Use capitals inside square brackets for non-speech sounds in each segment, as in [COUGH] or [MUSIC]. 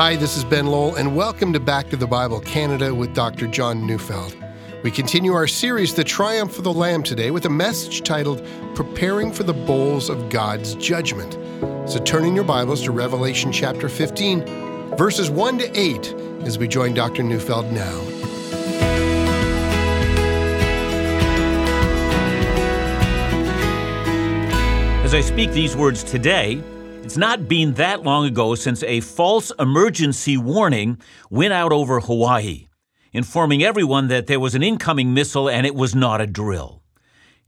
Hi, this is Ben Lowell, and welcome to Back to the Bible Canada with Dr. John Neufeld. We continue our series, The Triumph of the Lamb, today with a message titled Preparing for the Bowls of God's Judgment. So turn in your Bibles to Revelation chapter 15, verses 1 to 8, as we join Dr. Neufeld now. As I speak these words today, it's not been that long ago since a false emergency warning went out over Hawaii, informing everyone that there was an incoming missile and it was not a drill.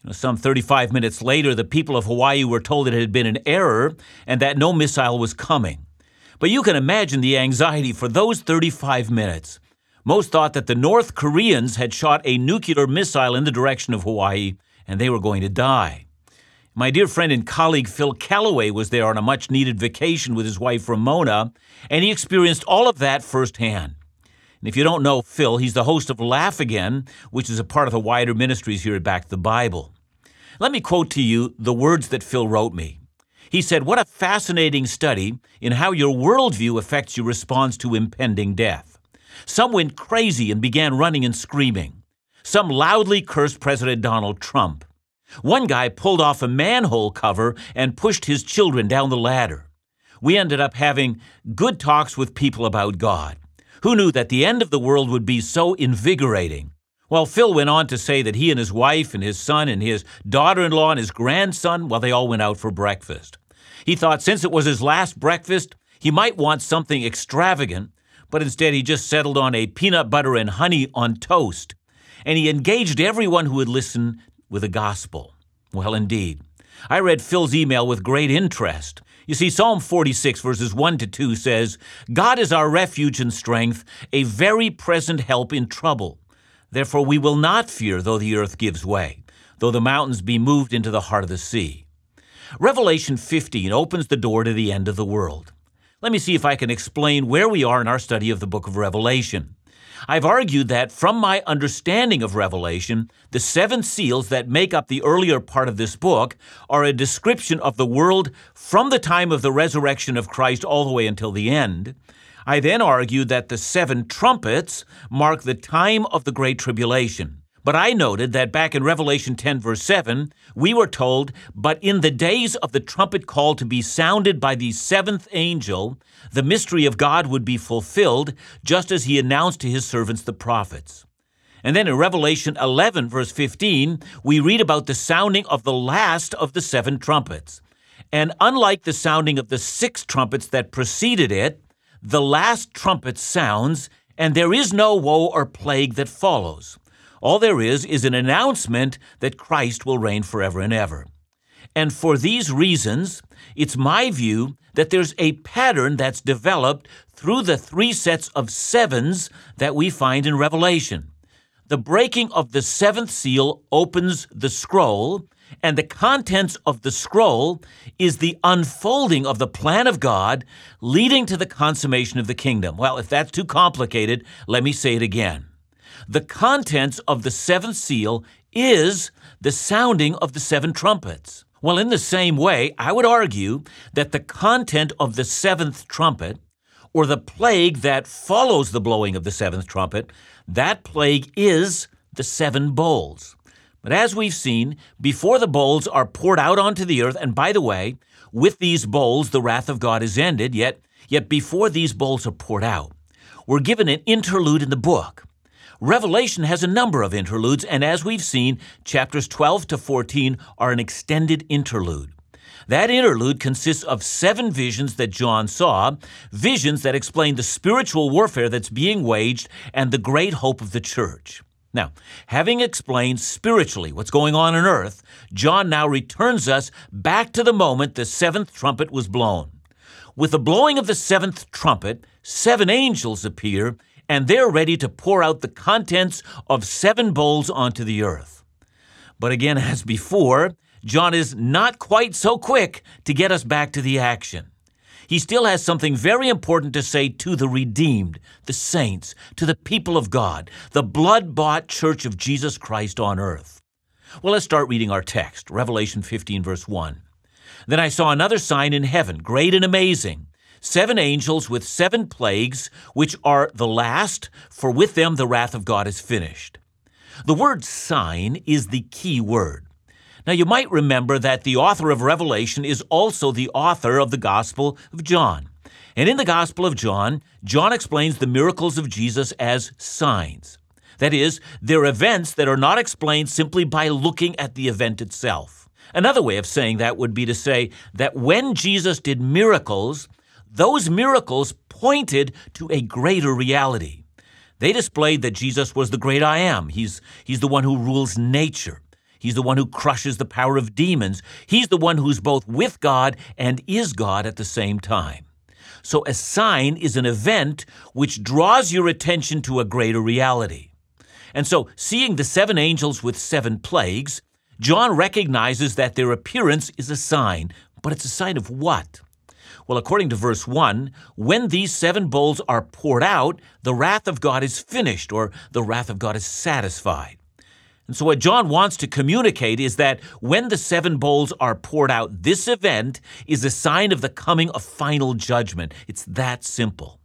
You know, some 35 minutes later, the people of Hawaii were told it had been an error and that no missile was coming. But you can imagine the anxiety for those 35 minutes. Most thought that the North Koreans had shot a nuclear missile in the direction of Hawaii and they were going to die. My dear friend and colleague Phil Callaway was there on a much needed vacation with his wife Ramona, and he experienced all of that firsthand. And if you don't know Phil, he's the host of Laugh Again, which is a part of the wider ministries here at Back to the Bible. Let me quote to you the words that Phil wrote me. He said, What a fascinating study in how your worldview affects your response to impending death. Some went crazy and began running and screaming. Some loudly cursed President Donald Trump. One guy pulled off a manhole cover and pushed his children down the ladder. We ended up having good talks with people about God. Who knew that the end of the world would be so invigorating? Well, Phil went on to say that he and his wife and his son and his daughter in law and his grandson, well, they all went out for breakfast. He thought since it was his last breakfast, he might want something extravagant, but instead he just settled on a peanut butter and honey on toast. And he engaged everyone who would listen with the gospel. Well, indeed. I read Phil's email with great interest. You see, Psalm 46, verses 1 to 2 says, God is our refuge and strength, a very present help in trouble. Therefore, we will not fear though the earth gives way, though the mountains be moved into the heart of the sea. Revelation 15 opens the door to the end of the world. Let me see if I can explain where we are in our study of the book of Revelation. I've argued that from my understanding of Revelation, the seven seals that make up the earlier part of this book are a description of the world from the time of the resurrection of Christ all the way until the end. I then argued that the seven trumpets mark the time of the Great Tribulation. But I noted that back in Revelation 10, verse 7, we were told, But in the days of the trumpet call to be sounded by the seventh angel, the mystery of God would be fulfilled, just as he announced to his servants the prophets. And then in Revelation 11, verse 15, we read about the sounding of the last of the seven trumpets. And unlike the sounding of the six trumpets that preceded it, the last trumpet sounds, and there is no woe or plague that follows. All there is is an announcement that Christ will reign forever and ever. And for these reasons, it's my view that there's a pattern that's developed through the three sets of sevens that we find in Revelation. The breaking of the seventh seal opens the scroll, and the contents of the scroll is the unfolding of the plan of God leading to the consummation of the kingdom. Well, if that's too complicated, let me say it again. The contents of the seventh seal is the sounding of the seven trumpets. Well, in the same way, I would argue that the content of the seventh trumpet, or the plague that follows the blowing of the seventh trumpet, that plague is the seven bowls. But as we've seen, before the bowls are poured out onto the earth, and by the way, with these bowls the wrath of God is ended, yet, yet before these bowls are poured out, we're given an interlude in the book. Revelation has a number of interludes, and as we've seen, chapters 12 to 14 are an extended interlude. That interlude consists of seven visions that John saw, visions that explain the spiritual warfare that's being waged and the great hope of the church. Now, having explained spiritually what's going on on earth, John now returns us back to the moment the seventh trumpet was blown. With the blowing of the seventh trumpet, seven angels appear and they're ready to pour out the contents of seven bowls onto the earth. But again, [LAUGHS] as before, John is not quite so quick to get us back to the action. He still has something very important to say to the redeemed, the saints, to the people of God, the blood bought church of Jesus Christ on earth. Well, let's start reading our text, Revelation 15, verse 1. Then I saw another sign in heaven, great and amazing seven angels with seven plagues, which are the last, for with them the wrath of God is finished. The word sign is the key word. Now, you might remember that the author of Revelation is also the author of the Gospel of John. And in the Gospel of John, John explains the miracles of Jesus as signs. That is, they're events that are not explained simply by looking at the event itself. Another way of saying that would be to say that when Jesus did miracles, those miracles pointed to a greater reality. They displayed that Jesus was the great I am. He's, he's the one who rules nature. He's the one who crushes the power of demons. He's the one who's both with God and is God at the same time. So a sign is an event which draws your attention to a greater reality. And so, seeing the seven angels with seven plagues, John recognizes that their appearance is a sign, but it's a sign of what? Well, according to verse 1, when these seven bowls are poured out, the wrath of God is finished, or the wrath of God is satisfied. And so, what John wants to communicate is that when the seven bowls are poured out, this event is a sign of the coming of final judgment. It's that simple.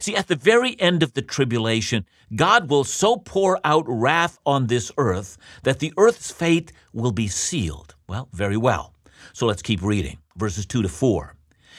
See, at the very end of the tribulation, God will so pour out wrath on this earth that the earth's fate will be sealed. Well, very well. So let's keep reading. Verses 2 to 4.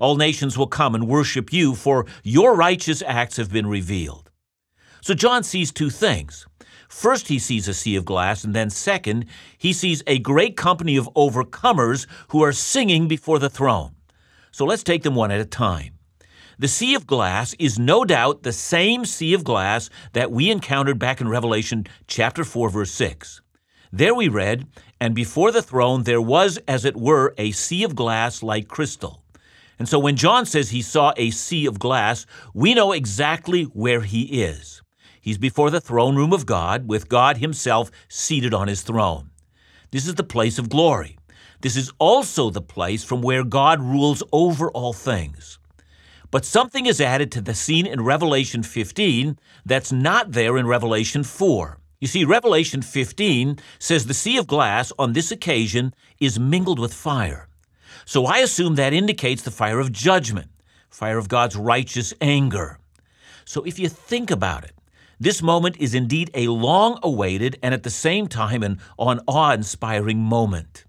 All nations will come and worship you, for your righteous acts have been revealed. So John sees two things. First, he sees a sea of glass, and then, second, he sees a great company of overcomers who are singing before the throne. So let's take them one at a time. The sea of glass is no doubt the same sea of glass that we encountered back in Revelation chapter 4 verse 6. There we read, and before the throne there was as it were a sea of glass like crystal. And so when John says he saw a sea of glass, we know exactly where he is. He's before the throne room of God, with God Himself seated on His throne. This is the place of glory. This is also the place from where God rules over all things. But something is added to the scene in Revelation 15 that's not there in Revelation 4. You see, Revelation 15 says the sea of glass on this occasion is mingled with fire. So I assume that indicates the fire of judgment, fire of God's righteous anger. So if you think about it, this moment is indeed a long awaited and at the same time an awe inspiring moment.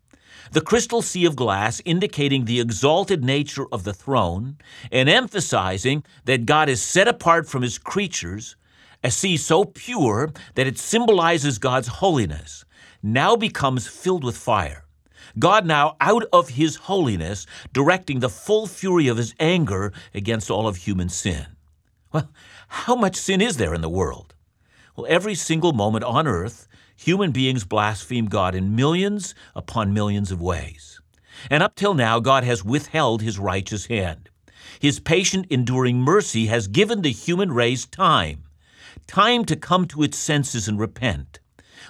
The crystal sea of glass indicating the exalted nature of the throne and emphasizing that God is set apart from his creatures, a sea so pure that it symbolizes God's holiness, now becomes filled with fire. God now, out of his holiness, directing the full fury of his anger against all of human sin. Well, how much sin is there in the world? Well, every single moment on earth, human beings blaspheme God in millions upon millions of ways. And up till now, God has withheld his righteous hand. His patient, enduring mercy has given the human race time, time to come to its senses and repent.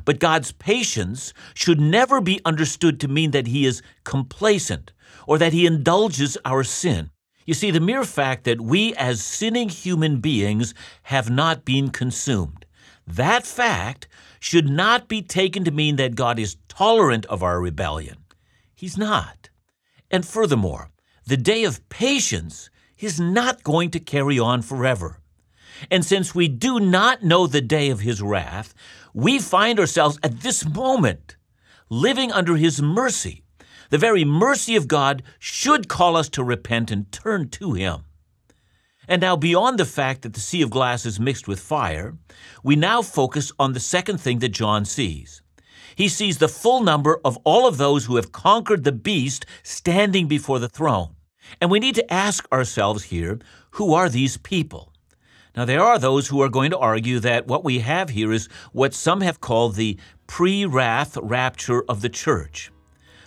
But God's patience should never be understood to mean that he is complacent or that he indulges our sin. You see, the mere fact that we as sinning human beings have not been consumed, that fact should not be taken to mean that God is tolerant of our rebellion. He's not. And furthermore, the day of patience is not going to carry on forever. And since we do not know the day of his wrath, we find ourselves at this moment living under his mercy the very mercy of God should call us to repent and turn to Him. And now, beyond the fact that the sea of glass is mixed with fire, we now focus on the second thing that John sees. He sees the full number of all of those who have conquered the beast standing before the throne. And we need to ask ourselves here who are these people? Now, there are those who are going to argue that what we have here is what some have called the pre wrath rapture of the church.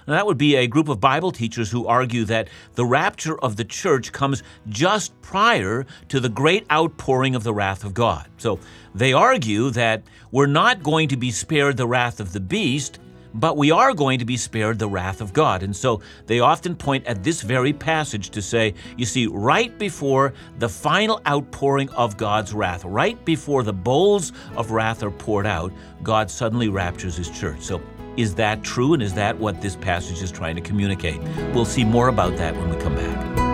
Now, that would be a group of Bible teachers who argue that the rapture of the church comes just prior to the great outpouring of the wrath of God. So they argue that we're not going to be spared the wrath of the beast, but we are going to be spared the wrath of God. And so they often point at this very passage to say, you see, right before the final outpouring of God's wrath, right before the bowls of wrath are poured out, God suddenly raptures his church. So is that true, and is that what this passage is trying to communicate? We'll see more about that when we come back.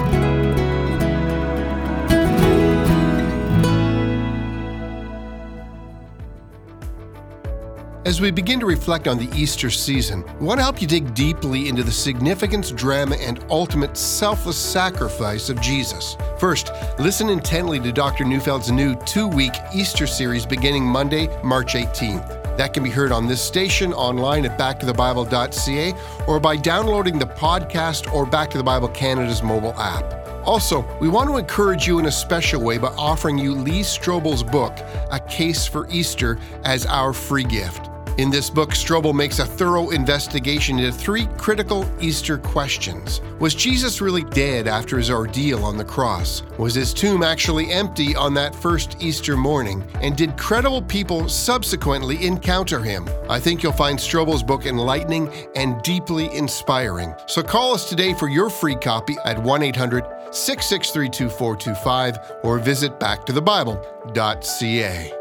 As we begin to reflect on the Easter season, we want to help you dig deeply into the significance, drama, and ultimate selfless sacrifice of Jesus. First, listen intently to Dr. Neufeld's new two week Easter series beginning Monday, March 18th. That can be heard on this station, online at backtothebible.ca, or by downloading the podcast or Back to the Bible Canada's mobile app. Also, we want to encourage you in a special way by offering you Lee Strobel's book, A Case for Easter, as our free gift. In this book, Strobel makes a thorough investigation into three critical Easter questions. Was Jesus really dead after his ordeal on the cross? Was his tomb actually empty on that first Easter morning? And did credible people subsequently encounter him? I think you'll find Strobel's book enlightening and deeply inspiring. So call us today for your free copy at 1 800 663 2425 or visit backtothebible.ca.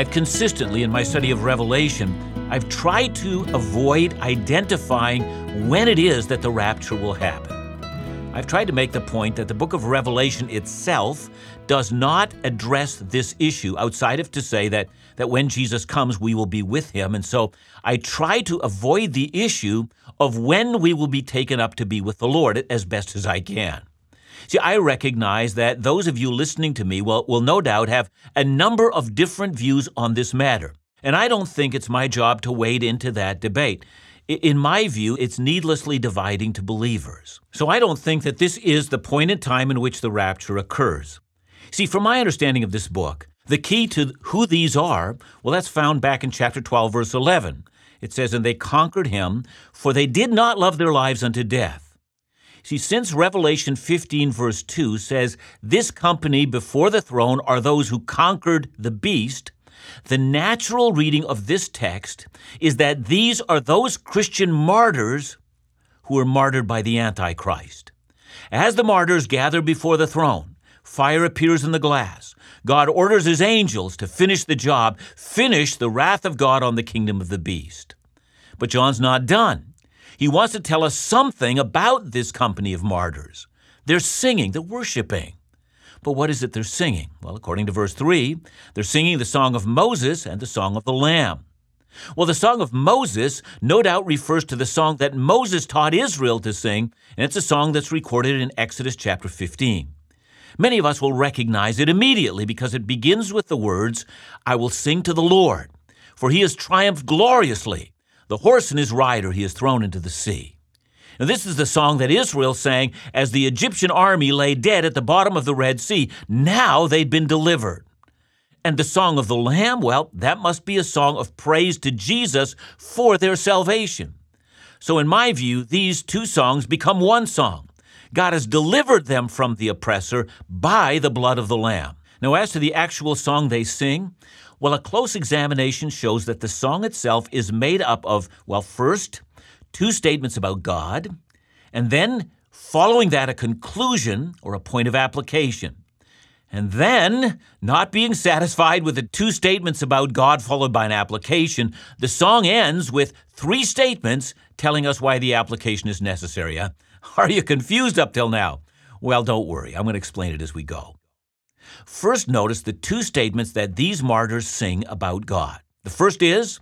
I've consistently, in my study of Revelation, I've tried to avoid identifying when it is that the rapture will happen. I've tried to make the point that the book of Revelation itself does not address this issue outside of to say that, that when Jesus comes, we will be with him. And so I try to avoid the issue of when we will be taken up to be with the Lord as best as I can. See, I recognize that those of you listening to me will, will no doubt have a number of different views on this matter. And I don't think it's my job to wade into that debate. In my view, it's needlessly dividing to believers. So I don't think that this is the point in time in which the rapture occurs. See, from my understanding of this book, the key to who these are, well, that's found back in chapter 12, verse 11. It says, And they conquered him, for they did not love their lives unto death. See, since Revelation 15, verse 2 says, This company before the throne are those who conquered the beast, the natural reading of this text is that these are those Christian martyrs who were martyred by the Antichrist. As the martyrs gather before the throne, fire appears in the glass. God orders his angels to finish the job, finish the wrath of God on the kingdom of the beast. But John's not done. He wants to tell us something about this company of martyrs. They're singing, they're worshiping. But what is it they're singing? Well, according to verse 3, they're singing the song of Moses and the song of the Lamb. Well, the song of Moses no doubt refers to the song that Moses taught Israel to sing, and it's a song that's recorded in Exodus chapter 15. Many of us will recognize it immediately because it begins with the words, I will sing to the Lord, for he has triumphed gloriously. The horse and his rider he has thrown into the sea. Now, this is the song that Israel sang as the Egyptian army lay dead at the bottom of the Red Sea. Now they'd been delivered. And the song of the Lamb, well, that must be a song of praise to Jesus for their salvation. So, in my view, these two songs become one song. God has delivered them from the oppressor by the blood of the Lamb. Now, as to the actual song they sing, well, a close examination shows that the song itself is made up of, well, first, two statements about God, and then, following that, a conclusion or a point of application. And then, not being satisfied with the two statements about God followed by an application, the song ends with three statements telling us why the application is necessary. Huh? [LAUGHS] Are you confused up till now? Well, don't worry. I'm going to explain it as we go. First, notice the two statements that these martyrs sing about God. The first is,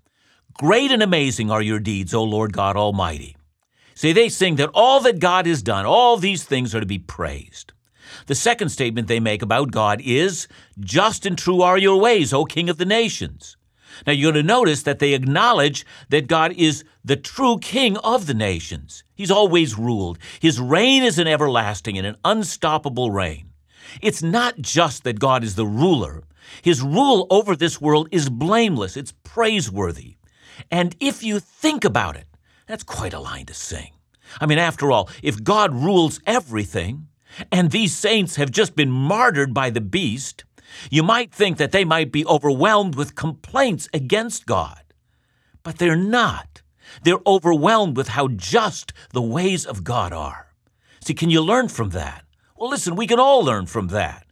Great and amazing are your deeds, O Lord God Almighty. See, they sing that all that God has done, all these things are to be praised. The second statement they make about God is, Just and true are your ways, O King of the nations. Now you're going to notice that they acknowledge that God is the true King of the nations. He's always ruled. His reign is an everlasting and an unstoppable reign. It's not just that God is the ruler, His rule over this world is blameless, it's praiseworthy. And if you think about it, that's quite a line to sing. I mean, after all, if God rules everything, and these saints have just been martyred by the beast, you might think that they might be overwhelmed with complaints against God. But they're not. They're overwhelmed with how just the ways of God are. See, can you learn from that? Well, listen, we can all learn from that.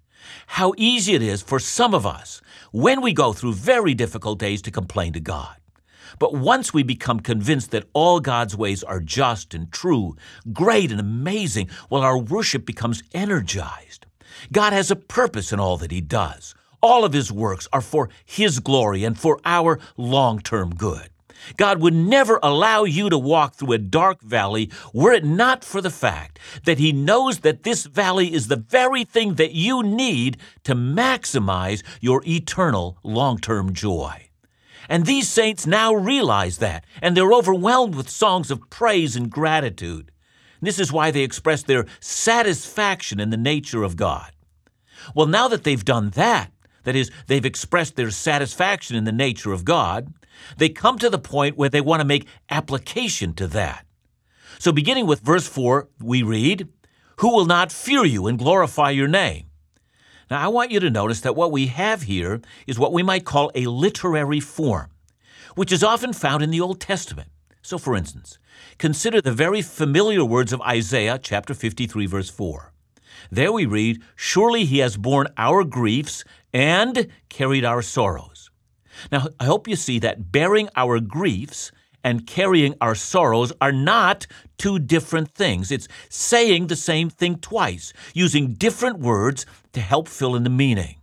How easy it is for some of us, when we go through very difficult days, to complain to God. But once we become convinced that all God's ways are just and true, great and amazing, well, our worship becomes energized. God has a purpose in all that He does. All of His works are for His glory and for our long term good. God would never allow you to walk through a dark valley were it not for the fact that He knows that this valley is the very thing that you need to maximize your eternal long term joy. And these saints now realize that, and they're overwhelmed with songs of praise and gratitude. This is why they express their satisfaction in the nature of God. Well, now that they've done that, that is, they've expressed their satisfaction in the nature of God, they come to the point where they want to make application to that. So, beginning with verse 4, we read, Who will not fear you and glorify your name? Now, I want you to notice that what we have here is what we might call a literary form, which is often found in the Old Testament. So, for instance, consider the very familiar words of Isaiah chapter 53, verse 4. There we read, Surely he has borne our griefs and carried our sorrows. Now, I hope you see that bearing our griefs and carrying our sorrows are not two different things. It's saying the same thing twice, using different words to help fill in the meaning.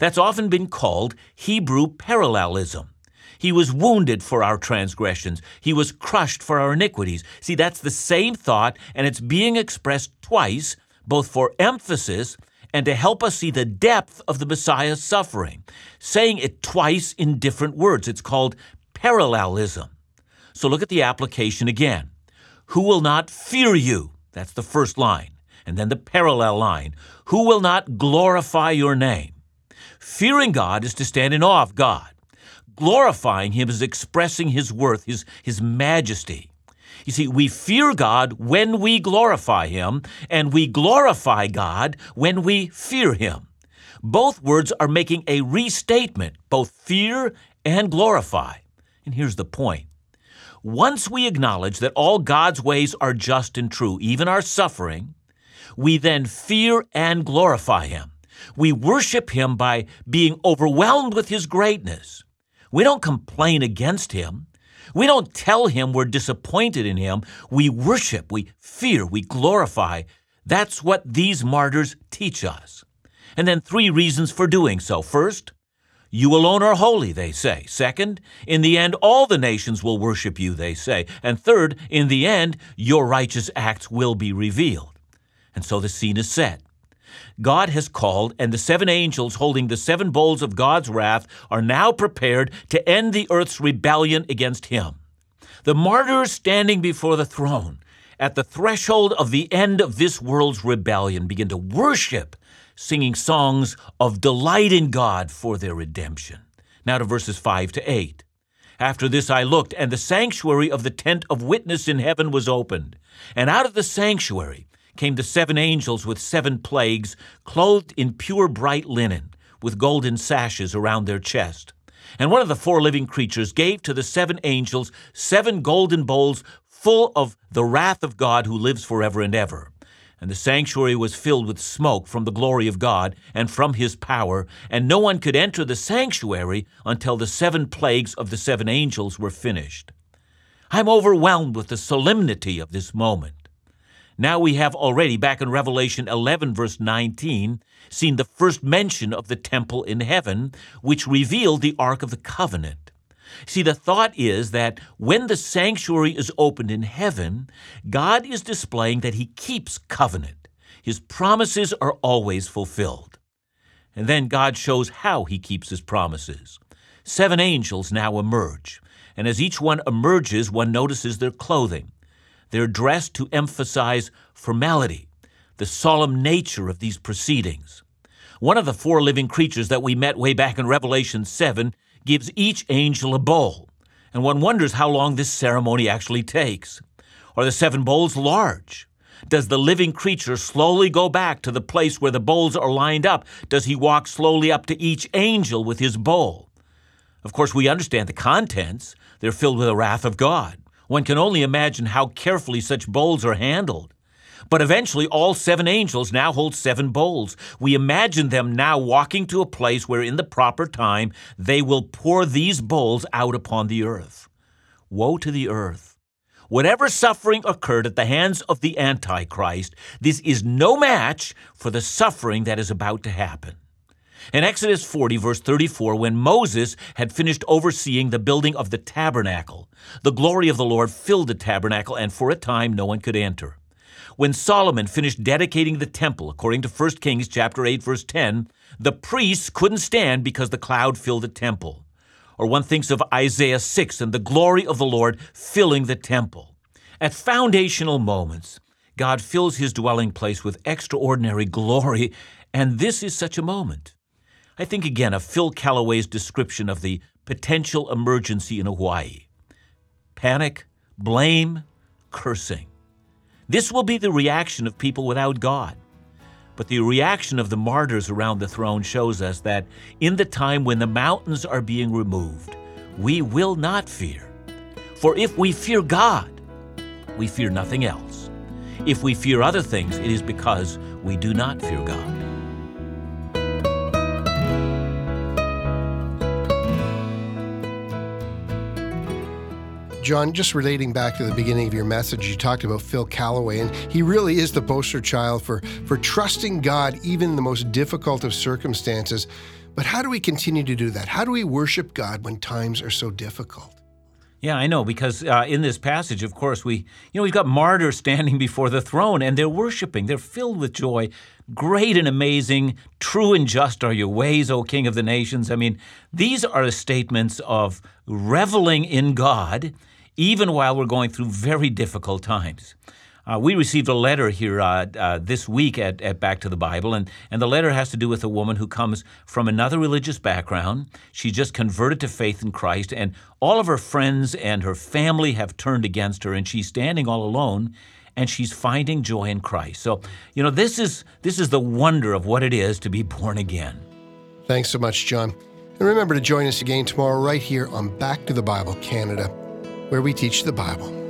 That's often been called Hebrew parallelism. He was wounded for our transgressions. He was crushed for our iniquities. See, that's the same thought, and it's being expressed twice, both for emphasis and to help us see the depth of the Messiah's suffering. Saying it twice in different words. It's called parallelism. So look at the application again. Who will not fear you? That's the first line. And then the parallel line. Who will not glorify your name? Fearing God is to stand in awe of God. Glorifying Him is expressing His worth, His, His majesty. You see, we fear God when we glorify Him, and we glorify God when we fear Him. Both words are making a restatement, both fear and glorify. And here's the point once we acknowledge that all God's ways are just and true, even our suffering, we then fear and glorify Him. We worship Him by being overwhelmed with His greatness. We don't complain against Him. We don't tell Him we're disappointed in Him. We worship, we fear, we glorify. That's what these martyrs teach us. And then three reasons for doing so. First, you alone are holy, they say. Second, in the end, all the nations will worship you, they say. And third, in the end, your righteous acts will be revealed. And so the scene is set. God has called, and the seven angels holding the seven bowls of God's wrath are now prepared to end the earth's rebellion against him. The martyrs standing before the throne at the threshold of the end of this world's rebellion begin to worship singing songs of delight in God for their redemption. Now to verses 5 to 8. After this I looked, and the sanctuary of the tent of witness in heaven was opened. And out of the sanctuary came the seven angels with seven plagues, clothed in pure bright linen, with golden sashes around their chest. And one of the four living creatures gave to the seven angels seven golden bowls full of the wrath of God who lives forever and ever. And the sanctuary was filled with smoke from the glory of God and from his power, and no one could enter the sanctuary until the seven plagues of the seven angels were finished. I'm overwhelmed with the solemnity of this moment. Now we have already, back in Revelation 11, verse 19, seen the first mention of the temple in heaven, which revealed the Ark of the Covenant. See, the thought is that when the sanctuary is opened in heaven, God is displaying that He keeps covenant. His promises are always fulfilled. And then God shows how He keeps His promises. Seven angels now emerge, and as each one emerges, one notices their clothing. They're dressed to emphasize formality, the solemn nature of these proceedings. One of the four living creatures that we met way back in Revelation 7 gives each angel a bowl, and one wonders how long this ceremony actually takes. Are the seven bowls large? Does the living creature slowly go back to the place where the bowls are lined up? Does he walk slowly up to each angel with his bowl? Of course, we understand the contents. They're filled with the wrath of God. One can only imagine how carefully such bowls are handled. But eventually, all seven angels now hold seven bowls. We imagine them now walking to a place where, in the proper time, they will pour these bowls out upon the earth. Woe to the earth! Whatever suffering occurred at the hands of the Antichrist, this is no match for the suffering that is about to happen. In Exodus 40, verse 34, when Moses had finished overseeing the building of the tabernacle, the glory of the Lord filled the tabernacle, and for a time no one could enter. When Solomon finished dedicating the temple, according to 1 Kings chapter 8 verse 10, the priests couldn't stand because the cloud filled the temple. Or one thinks of Isaiah 6 and the glory of the Lord filling the temple. At foundational moments, God fills his dwelling place with extraordinary glory, and this is such a moment. I think again of Phil Callaway's description of the potential emergency in Hawaii panic, blame, cursing. This will be the reaction of people without God. But the reaction of the martyrs around the throne shows us that in the time when the mountains are being removed, we will not fear. For if we fear God, we fear nothing else. If we fear other things, it is because we do not fear God. John, just relating back to the beginning of your message, you talked about Phil Callaway, and he really is the poster child for, for trusting God even in the most difficult of circumstances. But how do we continue to do that? How do we worship God when times are so difficult? Yeah, I know, because uh, in this passage, of course, we, you know, we've got martyrs standing before the throne and they're worshiping. They're filled with joy. Great and amazing, true and just are your ways, O King of the nations. I mean, these are statements of reveling in God even while we're going through very difficult times. Uh, we received a letter here uh, uh, this week at, at, Back to the Bible, and, and the letter has to do with a woman who comes from another religious background. She just converted to faith in Christ, and all of her friends and her family have turned against her, and she's standing all alone, and she's finding joy in Christ. So, you know, this is this is the wonder of what it is to be born again. Thanks so much, John. And remember to join us again tomorrow, right here on Back to the Bible Canada where we teach the Bible.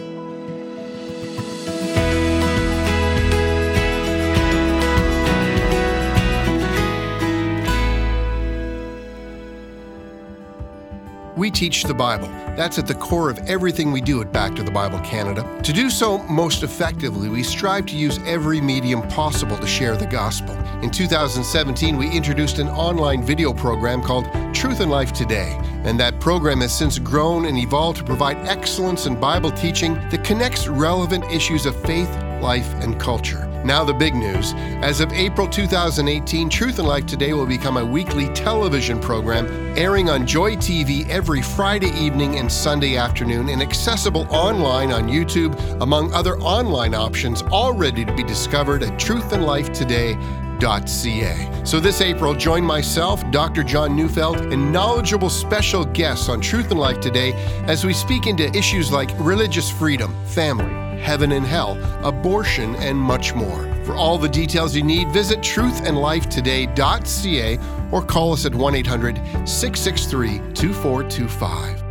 We teach the Bible. That's at the core of everything we do at Back to the Bible Canada. To do so most effectively, we strive to use every medium possible to share the gospel. In 2017, we introduced an online video program called Truth and Life Today, and that program has since grown and evolved to provide excellence in Bible teaching that connects relevant issues of faith, life, and culture. Now, the big news. As of April 2018, Truth and Life Today will become a weekly television program airing on Joy TV every Friday evening and Sunday afternoon and accessible online on YouTube, among other online options, all ready to be discovered at truthandlifetoday.ca. So this April, join myself, Dr. John Neufeld, and knowledgeable special guests on Truth and Life Today as we speak into issues like religious freedom, family, heaven and hell, abortion, and much more. For all the details you need, visit truthandlifetoday.ca or call us at 1 800 663 2425.